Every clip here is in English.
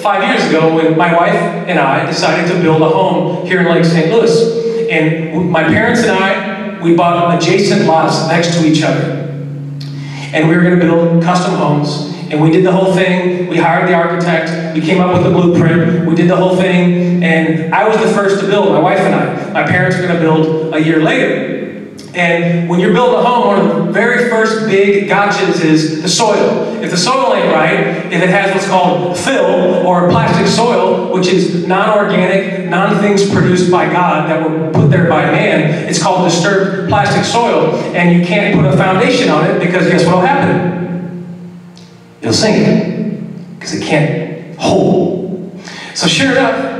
five years ago when my wife and I decided to build a home here in Lake St. Louis. And my parents and I, we bought adjacent lots next to each other. And we were going to build custom homes. And we did the whole thing. We hired the architect. We came up with the blueprint. We did the whole thing. And I was the first to build, my wife and I. My parents were going to build a year later. And when you're building a home, one of the very first big gotchas is the soil. If the soil ain't right, if it has what's called fill or plastic soil, which is non-organic, non-things produced by God that were put there by man, it's called disturbed plastic soil. And you can't put a foundation on it because guess what will happen? It'll sink because it can't hold. So sure enough,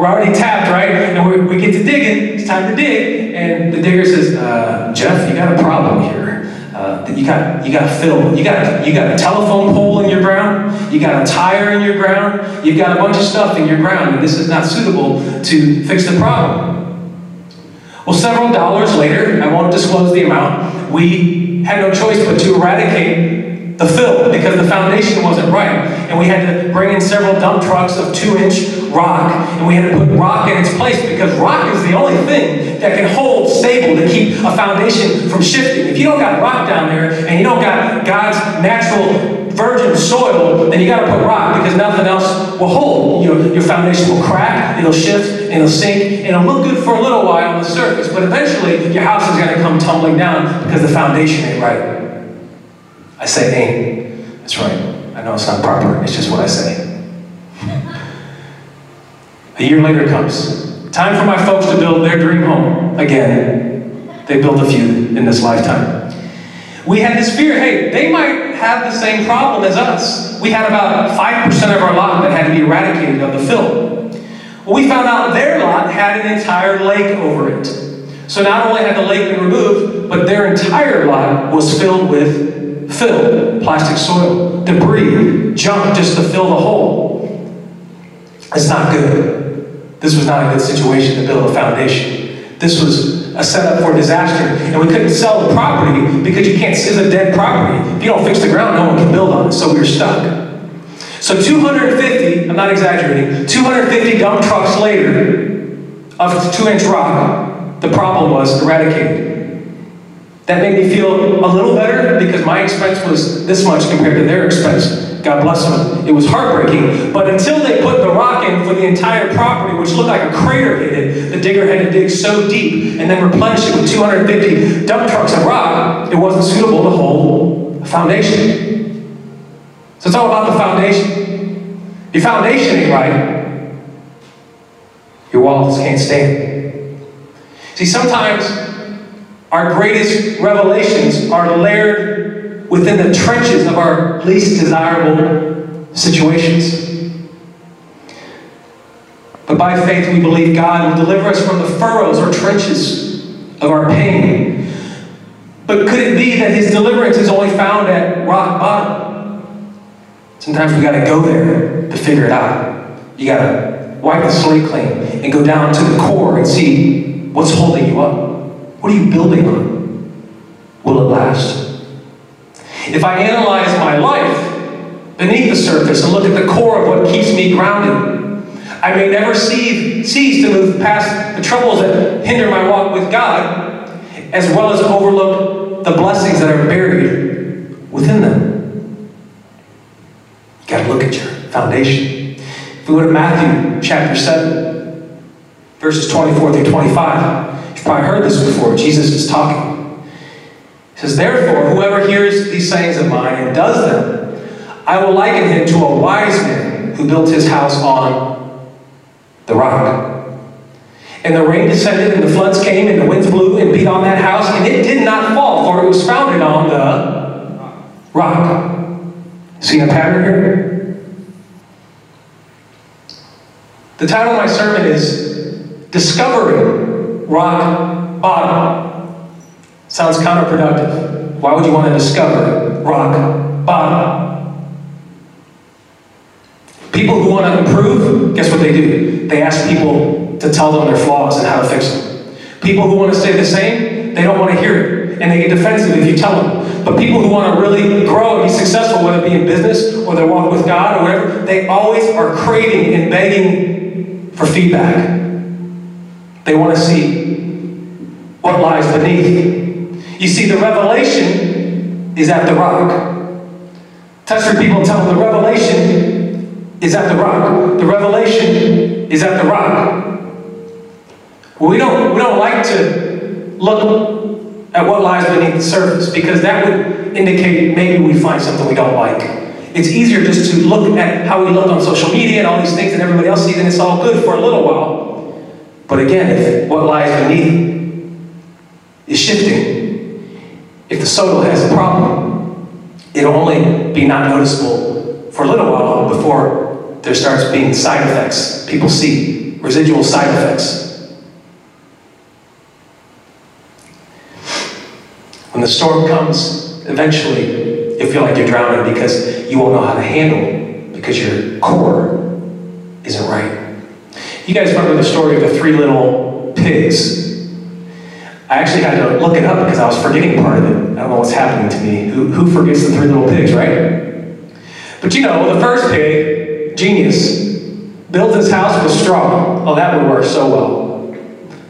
we're already tapped, right? And we, we get to digging. It's time to dig. And the digger says, uh, Jeff, you got a problem here. Uh, you got you got fill. You got you got a telephone pole in your ground. You got a tire in your ground. You've got a bunch of stuff in your ground, and this is not suitable to fix the problem. Well, several dollars later, I won't disclose the amount. We had no choice but to eradicate the fill because the foundation wasn't right. And we had to bring in several dump trucks of two inch rock, and we had to put rock in its place because rock is the only thing that can hold stable to keep a foundation from shifting. If you don't got rock down there and you don't got God's natural virgin soil, then you got to put rock because nothing else will hold. You know, your foundation will crack, it'll shift, it'll sink, and it'll look good for a little while on the surface, but eventually your house is going to come tumbling down because the foundation ain't right. I say ain't. That's right. I know it's not proper. It's just what I say. a year later comes. Time for my folks to build their dream home again. They built a few in this lifetime. We had this fear hey, they might have the same problem as us. We had about 5% of our lot that had to be eradicated of the fill. Well, we found out their lot had an entire lake over it. So not only had the lake been removed, but their entire lot was filled with fill, plastic soil, debris, junk just to fill the hole. It's not good. This was not a good situation to build a foundation. This was a setup for disaster. And we couldn't sell the property because you can't see the dead property. If you don't fix the ground, no one can build on it. So we were stuck. So 250, I'm not exaggerating, 250 dump trucks later of two inch rock, the problem was eradicated. That made me feel a little better because my expense was this much compared to their expense. God bless them. It was heartbreaking. But until they put the rock in for the entire property, which looked like a crater hit it, the digger had to dig so deep and then replenish it with 250 dump trucks of rock, it wasn't suitable to hold a foundation. So it's all about the foundation. Your foundation ain't right. Your walls can't stand. See, sometimes our greatest revelations are layered within the trenches of our least desirable situations. But by faith, we believe God will deliver us from the furrows or trenches of our pain. But could it be that His deliverance is only found at rock bottom? Sometimes we got to go there to figure it out. You got to wipe the slate clean and go down to the core and see what's holding you up. What are you building on? Will it last? If I analyze my life beneath the surface and look at the core of what keeps me grounded, I may never see, cease to move past the troubles that hinder my walk with God, as well as overlook the blessings that are buried within them. You got to look at your foundation. If we go to Matthew chapter 7, verses 24 through 25, You've probably heard this before. Jesus is talking. He says, Therefore, whoever hears these sayings of mine and does them, I will liken him to a wise man who built his house on the rock. And the rain descended, and the floods came, and the winds blew and beat on that house, and it did not fall, for it was founded on the rock. See a pattern here? The title of my sermon is Discovering rock bottom. Sounds counterproductive. Why would you want to discover rock bottom? People who want to improve, guess what they do? They ask people to tell them their flaws and how to fix them. People who want to stay the same, they don't want to hear it. and they get defensive if you tell them. But people who want to really grow and be successful, whether it be in business or their walk with God or whatever, they always are craving and begging for feedback. They want to see what lies beneath. You see, the revelation is at the rock. Touch three people and tell them the revelation is at the rock. The revelation is at the rock. We don't, we don't like to look at what lies beneath the surface because that would indicate maybe we find something we don't like. It's easier just to look at how we look on social media and all these things that everybody else sees, and it's all good for a little while. But again, if what lies beneath is shifting, if the soil has a problem, it'll only be not noticeable for a little while before there starts being side effects. People see residual side effects. When the storm comes, eventually you'll feel like you're drowning because you won't know how to handle because your core isn't right. You guys remember the story of the three little pigs? I actually had to look it up because I was forgetting part of it. I don't know what's happening to me. Who, who forgets the three little pigs, right? But you know, the first pig, genius, builds his house with straw. Oh, that would work so well.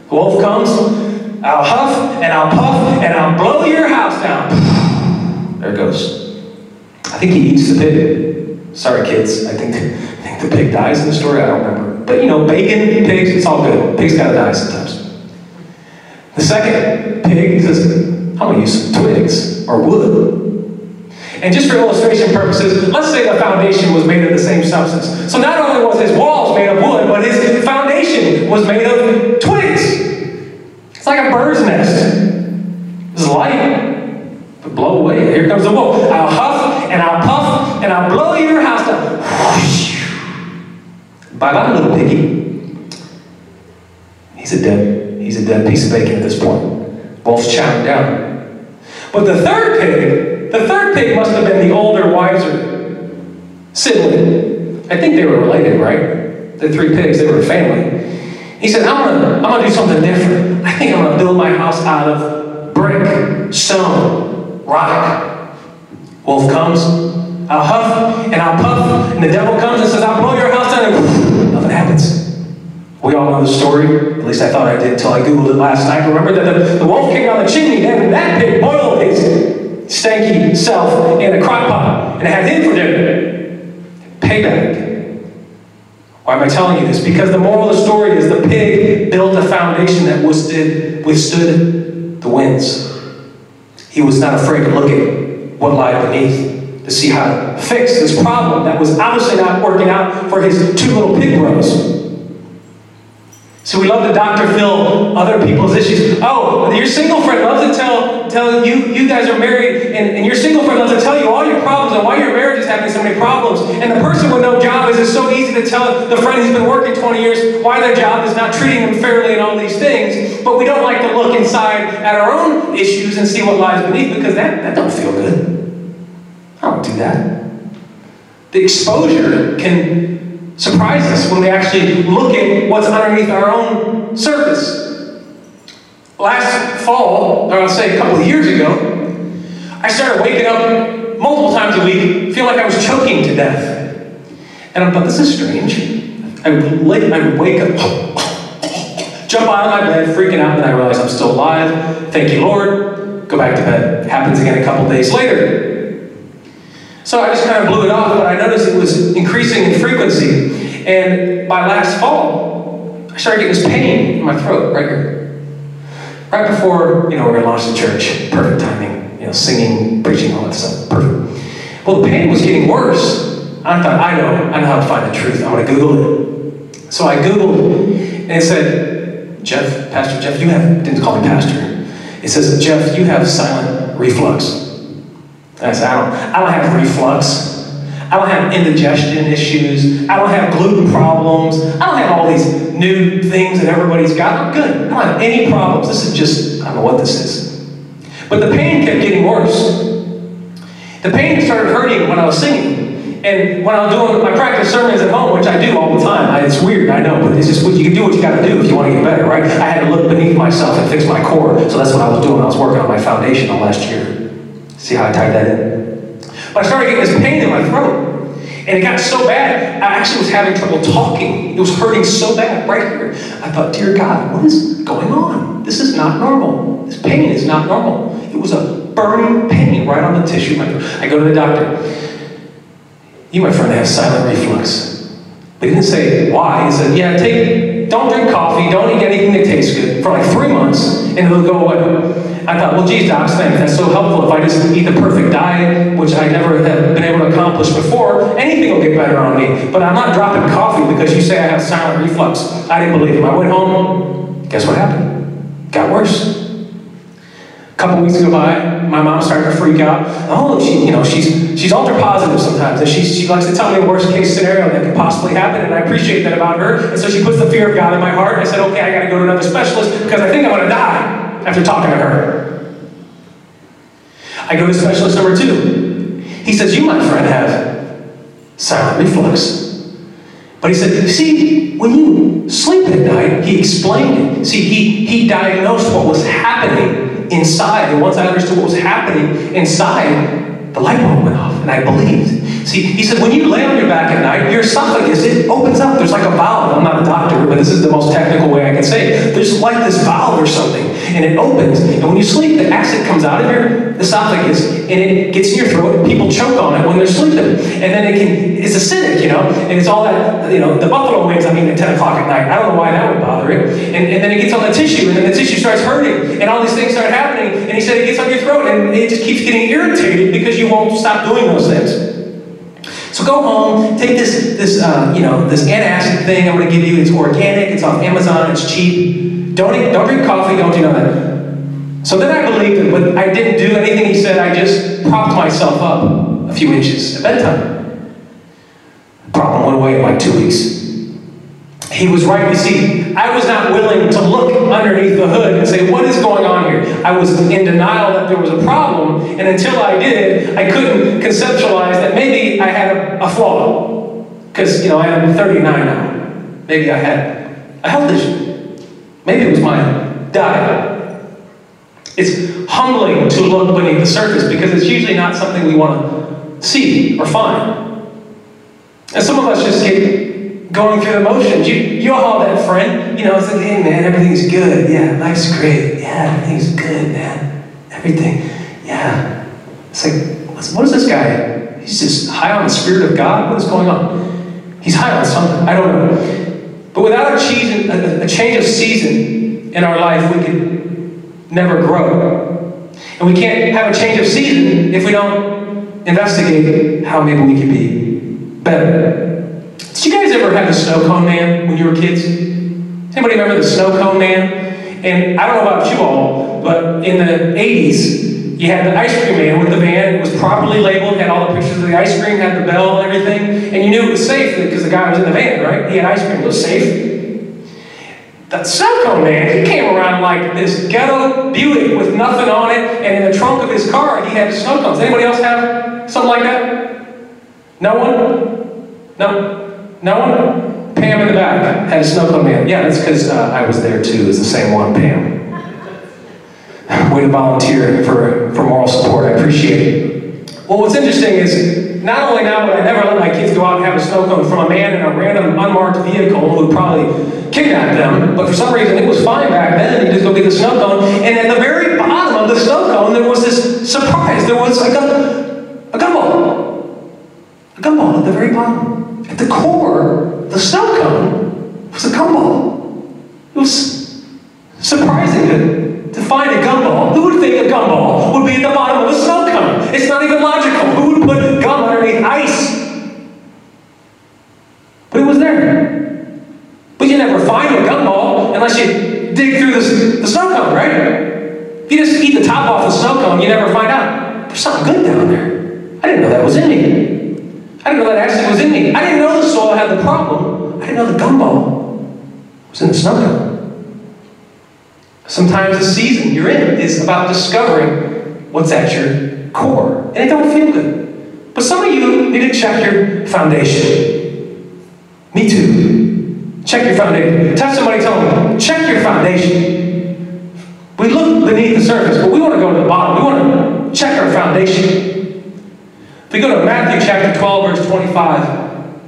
The wolf comes, I'll huff and I'll puff and I'll blow your house down. There it goes. I think he eats the pig. Sorry, kids. I think, I think the pig dies in the story. I don't remember. But you know, bacon, pigs, it's all good. Pigs gotta die sometimes. The second pig says, I'm gonna use some twigs or wood. And just for illustration purposes, let's say the foundation was made of the same substance. So not only was his walls made of wood, but his foundation was made of twigs. It's like a bird's nest. It's light, but blow away. Here comes the wolf. I'll huff and I'll puff and I'll blow your house down. Bye, little piggy. He's a dead, he's a dead piece of bacon at this point. Wolf's chowing down. But the third pig, the third pig must have been the older, wiser sibling. I think they were related, right? The three pigs, they were a family. He said, I'm gonna, I'm gonna do something different. I think I'm gonna build my house out of brick, stone, rock. Wolf comes, I'll huff and I'll puff, and the devil comes and says, I'll blow your house down. We all know the story. At least I thought I did until I Googled it last night. Remember that the, the wolf came down the chimney, and that pig boiled his stanky self in a crock pot, and had him for dinner. Payback. Why am I telling you this? Because the moral of the story is the pig built a foundation that withstood, withstood the winds. He was not afraid to look at what lied beneath to see how to fix this problem that was obviously not working out for his two little pig bros. So we love to Dr. Phil other people's issues. Oh, your single friend loves to tell, tell you, you guys are married, and, and your single friend loves to tell you all your problems and why your marriage is having so many problems. And the person with no job is it's so easy to tell the friend who's been working 20 years why their job is not treating them fairly and all these things. But we don't like to look inside at our own issues and see what lies beneath because that, that don't feel good. I don't do that. The exposure can surprise us when we actually look at what's underneath our own surface. Last fall, or I'll say a couple of years ago, I started waking up multiple times a week, feel like I was choking to death. And I thought, this is strange. I would, lay, I would wake up, jump out of my bed, freaking out, and I realize I'm still alive. Thank you, Lord. Go back to bed. Happens again a couple days later. So I just kind of blew it off, but I noticed it was increasing in frequency. And by last fall, I started getting this pain in my throat, right here. Right before, you know, we're going to launch the church. Perfect timing. You know, singing, preaching, all that stuff. Perfect. Well, the pain was getting worse. I thought, I know, I know how to find the truth. I'm going to Google it. So I Googled, and it said, Jeff, Pastor Jeff, you have, didn't call me pastor. It says, Jeff, you have silent reflux. I I don't, I don't have reflux. I don't have indigestion issues. I don't have gluten problems. I don't have all these new things that everybody's got. I'm good. I don't have any problems. This is just, I don't know what this is. But the pain kept getting worse. The pain started hurting when I was singing. And when I was doing my practice sermons at home, which I do all the time, I, it's weird, I know, but it's just what you can do what you got to do if you want to get better, right? I had to look beneath myself and fix my core. So that's what I was doing. I was working on my foundation the last year. See how I tied that in? But I started getting this pain in my throat. And it got so bad, I actually was having trouble talking. It was hurting so bad right here. I thought, dear God, what is going on? This is not normal. This pain is not normal. It was a burning pain right on the tissue. I go to the doctor. You, my friend, have silent reflux. But he didn't say why. He said, yeah, take, don't drink coffee, don't eat anything that tastes good for like three months, and it'll go away. I thought, well, geez, docs, thanks. That's so helpful. If I just eat the perfect diet, which I never have been able to accomplish before, anything will get better on me. But I'm not dropping coffee because you say I have silent reflux. I didn't believe him. I went home. Guess what happened? Got worse. A couple weeks go by, my mom started to freak out. Oh, she, you know, she's she's ultra positive sometimes, and she she likes to tell me a worst case scenario that could possibly happen, and I appreciate that about her. And so she puts the fear of God in my heart. I said, okay, I got to go to another specialist because I think I'm going to die after talking to her. I go to specialist number two. He says, You, my friend, have silent reflux. But he said, See, when you sleep at night, he explained it. See, he, he diagnosed what was happening inside. And once I understood what was happening inside, the light bulb went off, and I believed. See, he said, when you lay on your back at night, your esophagus, it opens up. There's like a valve. I'm not a doctor, but this is the most technical way I can say it. There's like this valve or something, and it opens. And when you sleep, the acid comes out of your esophagus, and it gets in your throat, and people choke on it when they're sleeping. And then it can, it's acidic, you know, and it's all that, you know, the buffalo wings, I mean, at 10 o'clock at night. I don't know why that would bother it. And, and then it gets on the tissue, and then the tissue starts hurting, and all these things start happening. And he said it gets on your throat, and it just keeps getting irritated because you won't stop doing those things. So go home, take this, this uh, you know, this antacid thing I'm going to give you. It's organic, it's off Amazon, it's cheap. Don't, eat, don't drink coffee, don't do nothing. So then I believed him, but I didn't do anything he said. I just propped myself up a few inches at bedtime. Problem went away in like two weeks. He was right. You see, I was not willing to look underneath the hood and say, what is going on here? I was in denial that there was a problem, and until I did, I couldn't conceptualize that maybe I had a, a flaw. Because, you know, I am 39 now. Maybe I had a health issue. Maybe it was my diet. It's humbling to look beneath the surface because it's usually not something we want to see or find. And some of us just get going through the motions. You, you all that friend, you know, it's like, hey man, everything's good. Yeah, life's great. Yeah, everything's good, man. Everything. Yeah. It's like, what is this guy? He's just high on the Spirit of God? What is going on? He's high on something. I don't know. But without a change, a, a change of season in our life, we can never grow. And we can't have a change of season if we don't investigate how maybe we can be better. Guys ever have the snow cone man when you were kids? Does anybody remember the snow cone man? And I don't know about you all, but in the 80s, you had the ice cream man with the van. It was properly labeled, had all the pictures of the ice cream, had the bell and everything. And you knew it was safe because the guy was in the van, right? He had ice cream. It was safe. Snow cone man, he came around like this ghetto Buick with nothing on it, and in the trunk of his car, he had snow cones. Anybody else have something like that? No one? No? No one? Pam in the back had a snow cone man. Yeah, that's because uh, I was there too. It's the same one, Pam. Way to volunteer for, for moral support. I appreciate it. Well, what's interesting is not only now would I never let my kids go out and have a snow cone from a man in a random unmarked vehicle who probably kidnapped them, but for some reason it was fine back then. You just go get the snow cone, and at the very bottom of the snow cone there was this surprise. There was a, a gumball. A gumball at the very bottom. At the core, the snow cone was a gumball. It was surprising to, to find a gumball. Who would think a gumball would be at the bottom of a snow cone? It's not even logical. Who would put gum underneath ice? But it was there. But you never find a gumball unless you dig through the, the snow cone, right? If you just eat the top off the snow cone, you never find out. There's something good down there. I didn't know that was in me. I didn't know that acid was in me. I didn't know the soil had the problem. I didn't know the gumball was in the cone. Sometimes the season you're in is about discovering what's at your core. And it don't feel good. But some of you need to check your foundation. Me too. Check your foundation. Touch somebody, tell them, check your foundation. We look beneath the surface, but we want to go to the bottom. We want to check our foundation. If we go to Matthew chapter 12, verse 25,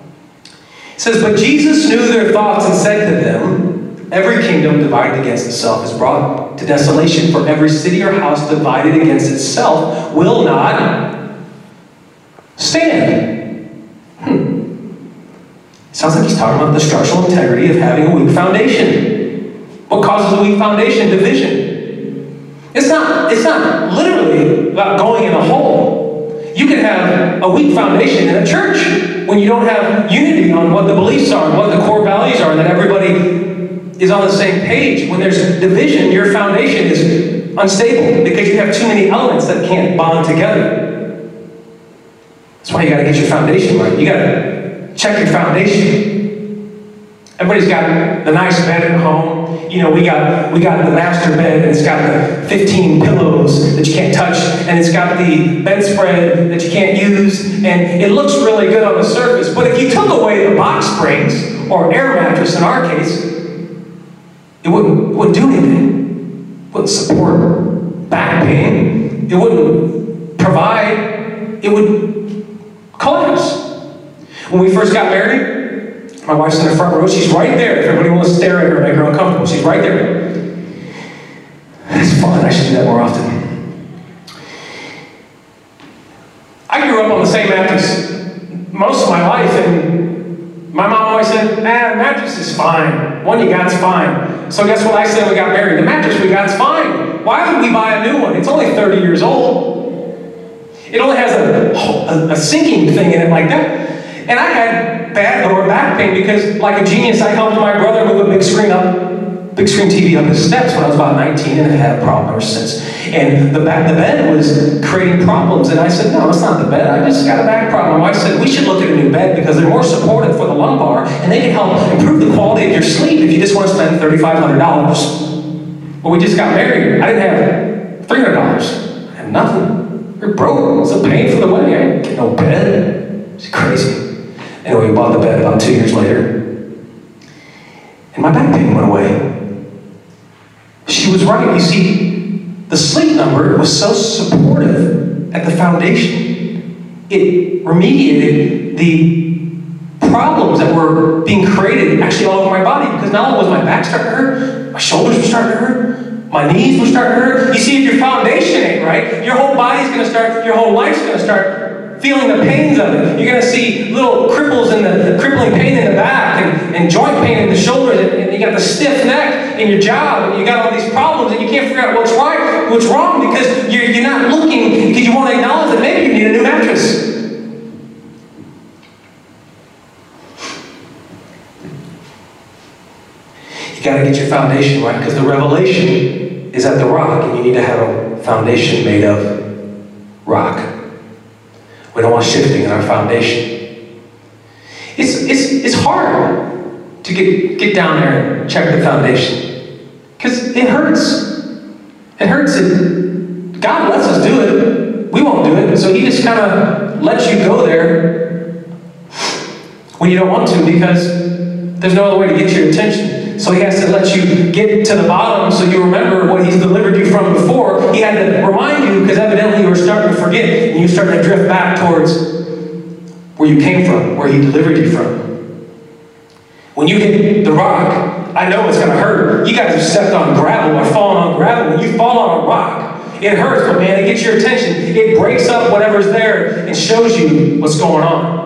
it says, But Jesus knew their thoughts and said to them, Every kingdom divided against itself is brought to desolation, for every city or house divided against itself will not stand. Hmm. Sounds like he's talking about the structural integrity of having a weak foundation. What causes a weak foundation? Division. It's not, it's not literally about going in a hole. You can have a weak foundation in a church when you don't have unity on what the beliefs are and what the core values are, and that everybody is on the same page. When there's division, your foundation is unstable because you have too many elements that can't bond together. That's why you got to get your foundation right. You got to check your foundation. Everybody's got the nice bed at home. You know, we got we got the master bed, and it's got the 15 pillows that you can't touch, and it's got the bedspread that you can't use, and it looks really good on the surface. But if you took away the box springs or air mattress, in our case, it wouldn't, it wouldn't do anything. It wouldn't support back pain. It wouldn't provide. It would collapse. When we first got married, my wife's in the front row. She's right there. If everybody wants to stare at her make her uncomfortable, she's right there. It's fun. I should do that more often. I grew up on the same mattress most of my life, and my mom always said, "Ah, mattress is fine. One you got's fine." So guess what I said we got married? The mattress we got's fine. Why would we buy a new one? It's only 30 years old. It only has a, a, a sinking thing in it like that. And I had bad lower back pain because, like a genius, I helped my brother move a big screen up, big screen TV up his steps when I was about 19, and I had a problem ever since. And the back, the bed was creating problems, and I said, no, it's not the bed. I just got a back problem. My wife said we should look at a new bed because they're more supportive for the lumbar, and they can help improve the quality of your sleep if you just want to spend $3,500. Well, we just got married. I didn't have $300. I had nothing. We're broke. It's a pain for the wedding. I didn't get no bed. It's crazy. Anyway, we bought the bed about two years later. And my back pain went away. She was right. You see, the Sleep Number was so supportive at the foundation. It remediated the problems that were being created actually all over my body because not only was my back starting to hurt, my shoulders were starting to hurt, my knees were starting to hurt. You see, if your foundation ain't right, your whole body's going to start, your whole life's going to start feeling the pains of it. You're going to see little cripples in the, the, crippling pain in the back and, and joint pain in the shoulders, and, and, you got the stiff neck in your job, and you got all these problems, and you can't figure out what's right, what's wrong, because you're, you're not looking, because you want to acknowledge that maybe you need a new mattress. You got to get your foundation right, because the revelation is at the rock, and you need to have a foundation made of rock. We don't want shifting in our foundation. It's, it's, it's hard to get, get down there and check the foundation because it hurts. It hurts. It, God lets us do it. We won't do it. So He just kind of lets you go there when you don't want to because there's no other way to get your attention. So he has to let you get to the bottom so you remember what he's delivered you from before. He had to remind you because evidently you were starting to forget and you started to drift back towards where you came from, where he delivered you from. When you hit the rock, I know it's going to hurt. You guys have stepped on gravel or fallen on gravel. When you fall on a rock, it hurts, but man, it gets your attention. It breaks up whatever's there and shows you what's going on.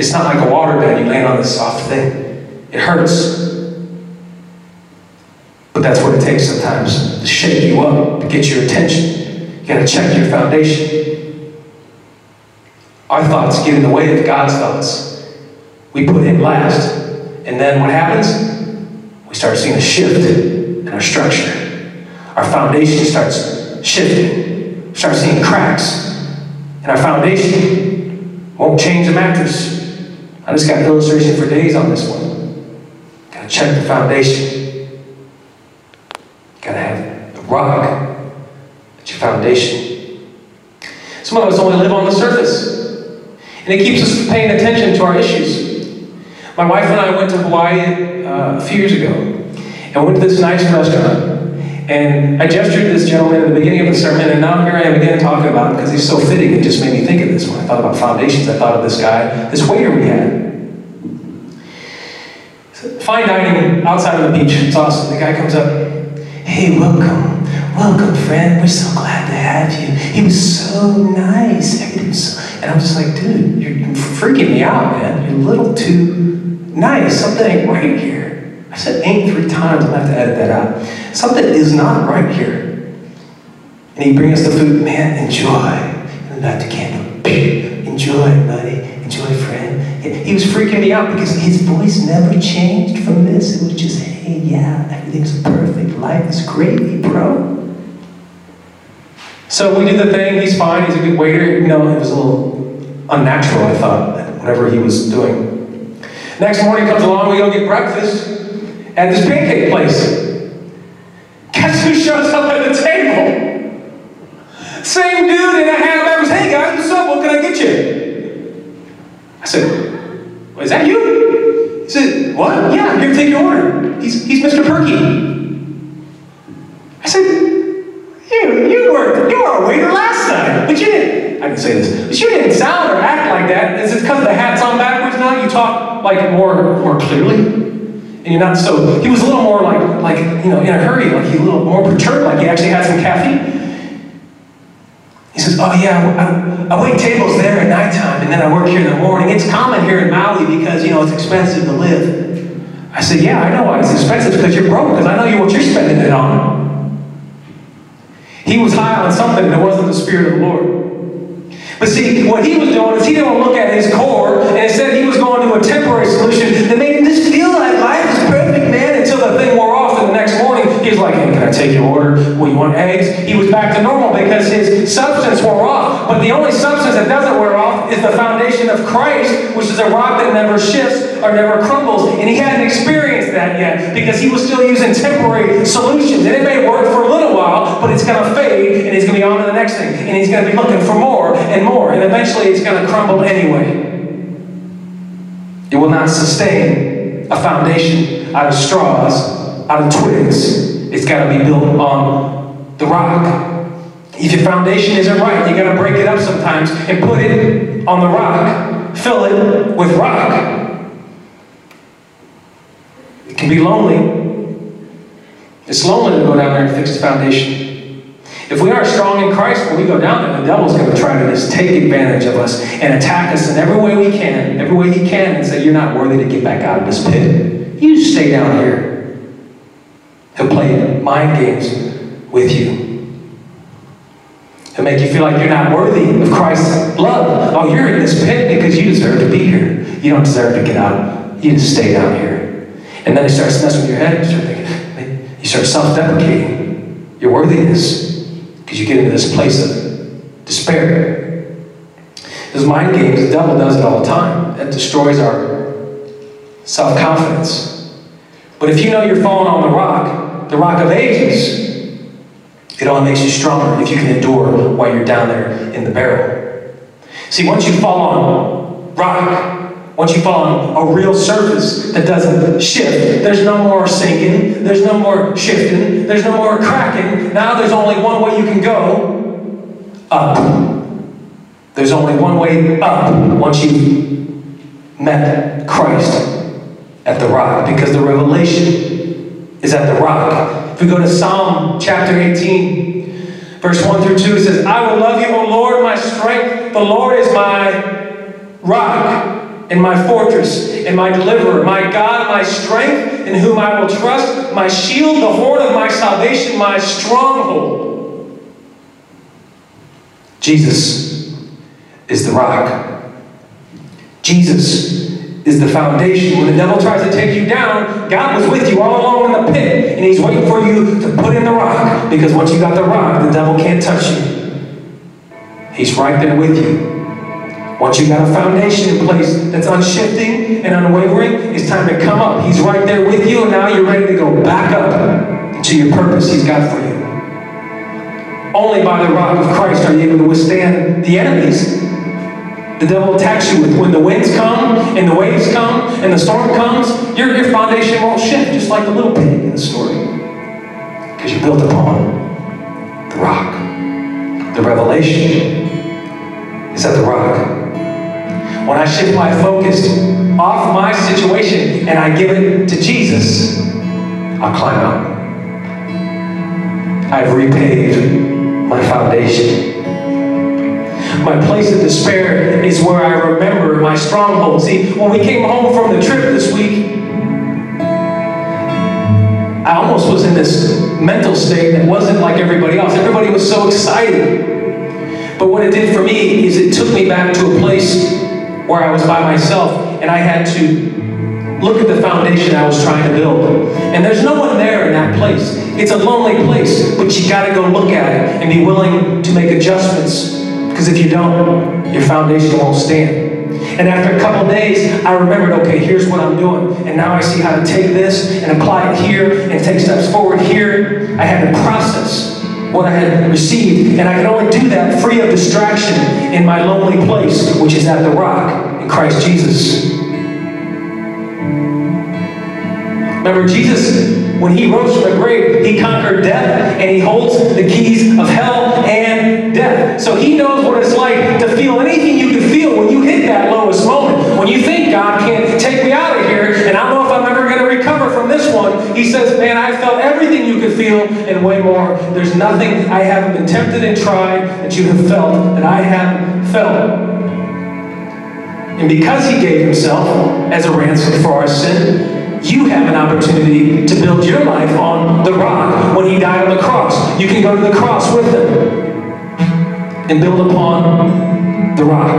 It's not like a water bed. you land on this soft thing. It hurts. But that's what it takes sometimes to shake you up, to get your attention. You gotta check your foundation. Our thoughts get in the way of God's thoughts. We put Him last. And then what happens? We start seeing a shift in our structure. Our foundation starts shifting. We start seeing cracks. And our foundation won't change the mattress. I just got an illustration for days on this one. Got to check the foundation. Got to have the rock at your foundation. Some of us only live on the surface. And it keeps us from paying attention to our issues. My wife and I went to Hawaii uh, a few years ago and went to this nice restaurant. And I gestured to this gentleman at the beginning of the sermon, and now here I am again talking about him because he's so fitting. It just made me think of this. When I thought about foundations, I thought of this guy, this waiter we had. Fine dining outside of the beach. It's awesome. The guy comes up. Hey, welcome. Welcome, friend. We're so glad to have you. He was so nice. Everything was so... And I'm just like, dude, you're freaking me out, man. You're a little too nice. Something ain't right here. I said ain't three times. I'm to have to edit that out. Something is not right here. And he brings us the food. Man, enjoy. And light the candle. Enjoy, buddy. Enjoy. He was freaking me out because his voice never changed from this. It was just, hey, yeah, everything's perfect. Life is great, bro. So we did the thing. He's fine. He's a good waiter. You know, it was a little unnatural, I thought, whatever he was doing. Next morning comes along. We go get breakfast at this pancake place. Guess who shows up at the table? Same dude in a hat I was, Hey guys, what's up? What can I get you? I said, well, is that you? He said, what? Yeah, I'm here to take your order. He's, he's Mr. Perky. I said, you, you were, you were a waiter last time, but you didn't, I can say this, but you didn't sound or act like that. Is it because the hat's on backwards now? You talk like more, more clearly? And you're not so, he was a little more like, like, you know, in a hurry, like he a little more perturbed, like he actually had some caffeine. He says, oh yeah, I, I wait tables there at nighttime and then I work here in the morning. It's common here in Maui because, you know, it's expensive to live. I said, yeah, I know why it's expensive because you're broke, because I know you what you're spending it on. He was high on something that wasn't the Spirit of the Lord. But see, what he was doing is he didn't look at his core, and instead he was going to a temporary solution that made him just feel like life is perfect, man, until the thing wore off, and the next morning he was like, hey, can I take your order? Well, you want eggs? He was back to normal because his substance wore off. But the only substance that doesn't wear off is the foundation of Christ, which is a rock that never shifts or never crumbles. And he hadn't experienced that yet because he was still using temporary solutions. And it may work for a little while, but it's going to fade and he's going to be on to the next thing. And he's going to be looking for more and more. And eventually it's going to crumble anyway. It will not sustain a foundation out of straws, out of twigs. It's got to be built on the rock. If your foundation isn't right, you got to break it up sometimes and put it on the rock. Fill it with rock. It can be lonely. It's lonely to go down there and fix the foundation. If we aren't strong in Christ, when we go down there, the devil's going to try to just take advantage of us and attack us in every way we can, every way he can, and say, You're not worthy to get back out of this pit. You stay down here. He'll play mind games with you. He'll make you feel like you're not worthy of Christ's love. Oh, you're in this pit because you deserve to be here. You don't deserve to get out. You just stay down here. And then he starts messing with your head. You start thinking, you start self-deprecating your worthiness because you get into this place of despair. Those mind games, the devil does it all the time. That destroys our self-confidence. But if you know you're falling on the rock, the rock of ages, it only makes you stronger if you can endure while you're down there in the barrel. See, once you fall on rock, once you fall on a real surface that doesn't shift, there's no more sinking, there's no more shifting, there's no more cracking. Now there's only one way you can go up. There's only one way up once you've met Christ at the rock because the revelation is at the rock. If we go to Psalm chapter 18, verse 1 through 2, it says, I will love you, O Lord, my strength. The Lord is my rock and my fortress and my deliverer, my God, my strength, in whom I will trust, my shield, the horn of my salvation, my stronghold. Jesus is the rock. Jesus is the foundation. When the devil tries to take you down, God was with you all along in the pit, and He's waiting for you to put in the rock. Because once you got the rock, the devil can't touch you. He's right there with you. Once you got a foundation in place that's unshifting and unwavering, it's time to come up. He's right there with you, and now you're ready to go back up to your purpose He's got for you. Only by the rock of Christ are you able to withstand the enemies the devil attacks you with when the winds come and the waves come and the storm comes, your, your foundation won't shift, just like the little pig in the story. Because you're built upon the rock. The revelation is at the rock. When I shift my focus off my situation and I give it to Jesus, I'll climb up. I've repaved my foundation. My place of despair is where I remember my stronghold. See, when we came home from the trip this week, I almost was in this mental state that wasn't like everybody else. Everybody was so excited. But what it did for me is it took me back to a place where I was by myself and I had to look at the foundation I was trying to build. And there's no one there in that place. It's a lonely place, but you got to go look at it and be willing to make adjustments. Because if you don't, your foundation won't stand. And after a couple days, I remembered, okay, here's what I'm doing. And now I see how to take this and apply it here and take steps forward here. I had to process what I had received. And I can only do that free of distraction in my lonely place, which is at the rock in Christ Jesus. Remember, Jesus, when he rose from the grave, he conquered death and he holds the keys of hell and death. So he knows what it's like to feel anything you can feel when you hit that lowest moment. When you think God can't take me out of here and I don't know if I'm ever going to recover from this one, he says, Man, I felt everything you could feel and way more. There's nothing I haven't been tempted and tried that you have felt that I haven't felt. And because he gave himself as a ransom for our sin, you have an opportunity to build your life on the rock when he died on the cross. You can go to the cross with him and build upon the rock.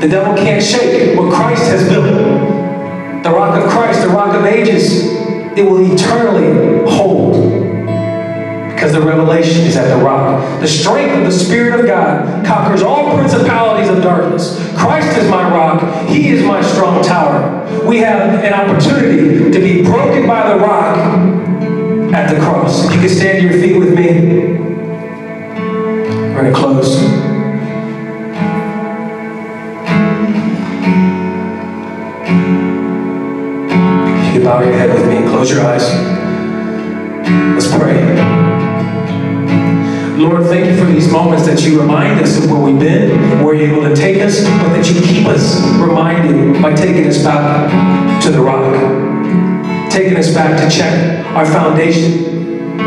The devil can't shake what Christ has built. The rock of Christ, the rock of ages, it will eternally hold because the revelation is at the rock. The strength of the Spirit of God conquers all principalities of darkness. Christ is my rock. He is my strong tower. We have an opportunity to be broken by the rock at the cross. If you can stand to your feet with me, we're going to close. If you bow your head with me and close your eyes, let's pray. Lord, thank you for these moments that you remind us of where we've been, where you're able to take us, but that you keep us reminded by taking us back to the rock, taking us back to check our foundation.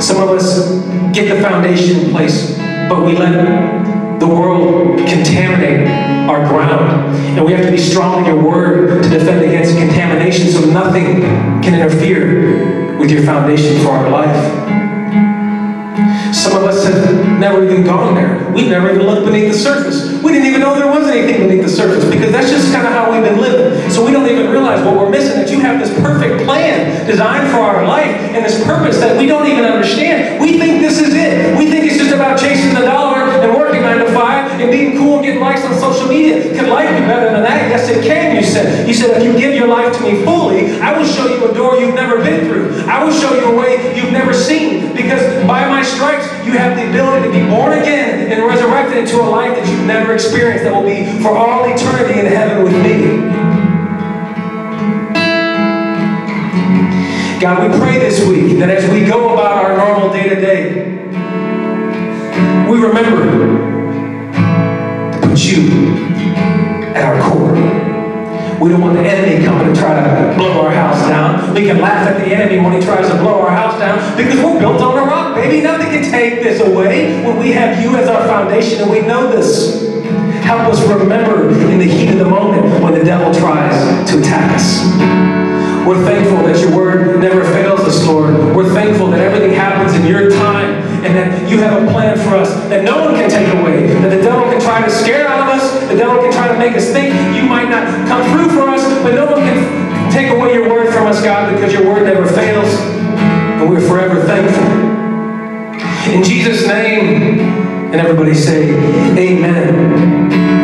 Some of us get the foundation in place, but we let the world contaminate our ground. And we have to be strong in your word to defend against contamination so nothing can interfere with your foundation for our life. Some of us have never even gone there. We've never even looked beneath the surface. We didn't even know there was anything beneath the surface because that's just kind of how we've been living. So we don't even realize what we're missing, that you have this perfect plan designed for our life and this purpose that we don't even understand. We think this is it. We think it's just about chasing and being cool and getting likes on social media. Can life be better than that? Yes, it can, you said. You said, if you give your life to me fully, I will show you a door you've never been through. I will show you a way you've never seen because by my stripes, you have the ability to be born again and resurrected into a life that you've never experienced that will be for all eternity in heaven with me. God, we pray this week that as we go about our normal day to day, we remember We don't want the enemy coming to try to blow our house down. We can laugh at the enemy when he tries to blow our house down because we're built on a rock, baby. Nothing can take this away when we have you as our foundation and we know this. Help us remember in the heat of the moment when the devil tries to attack us. We're thankful that your word never fails us, Lord. We're thankful that everything happens in your time and that you have a plan for us that no one can take away. That the devil can try to scare out of us, the devil can try to make us think you might not come through for us, but no one can take away your word from us, God, because your word never fails. And we're forever thankful. In Jesus' name, and everybody say, Amen.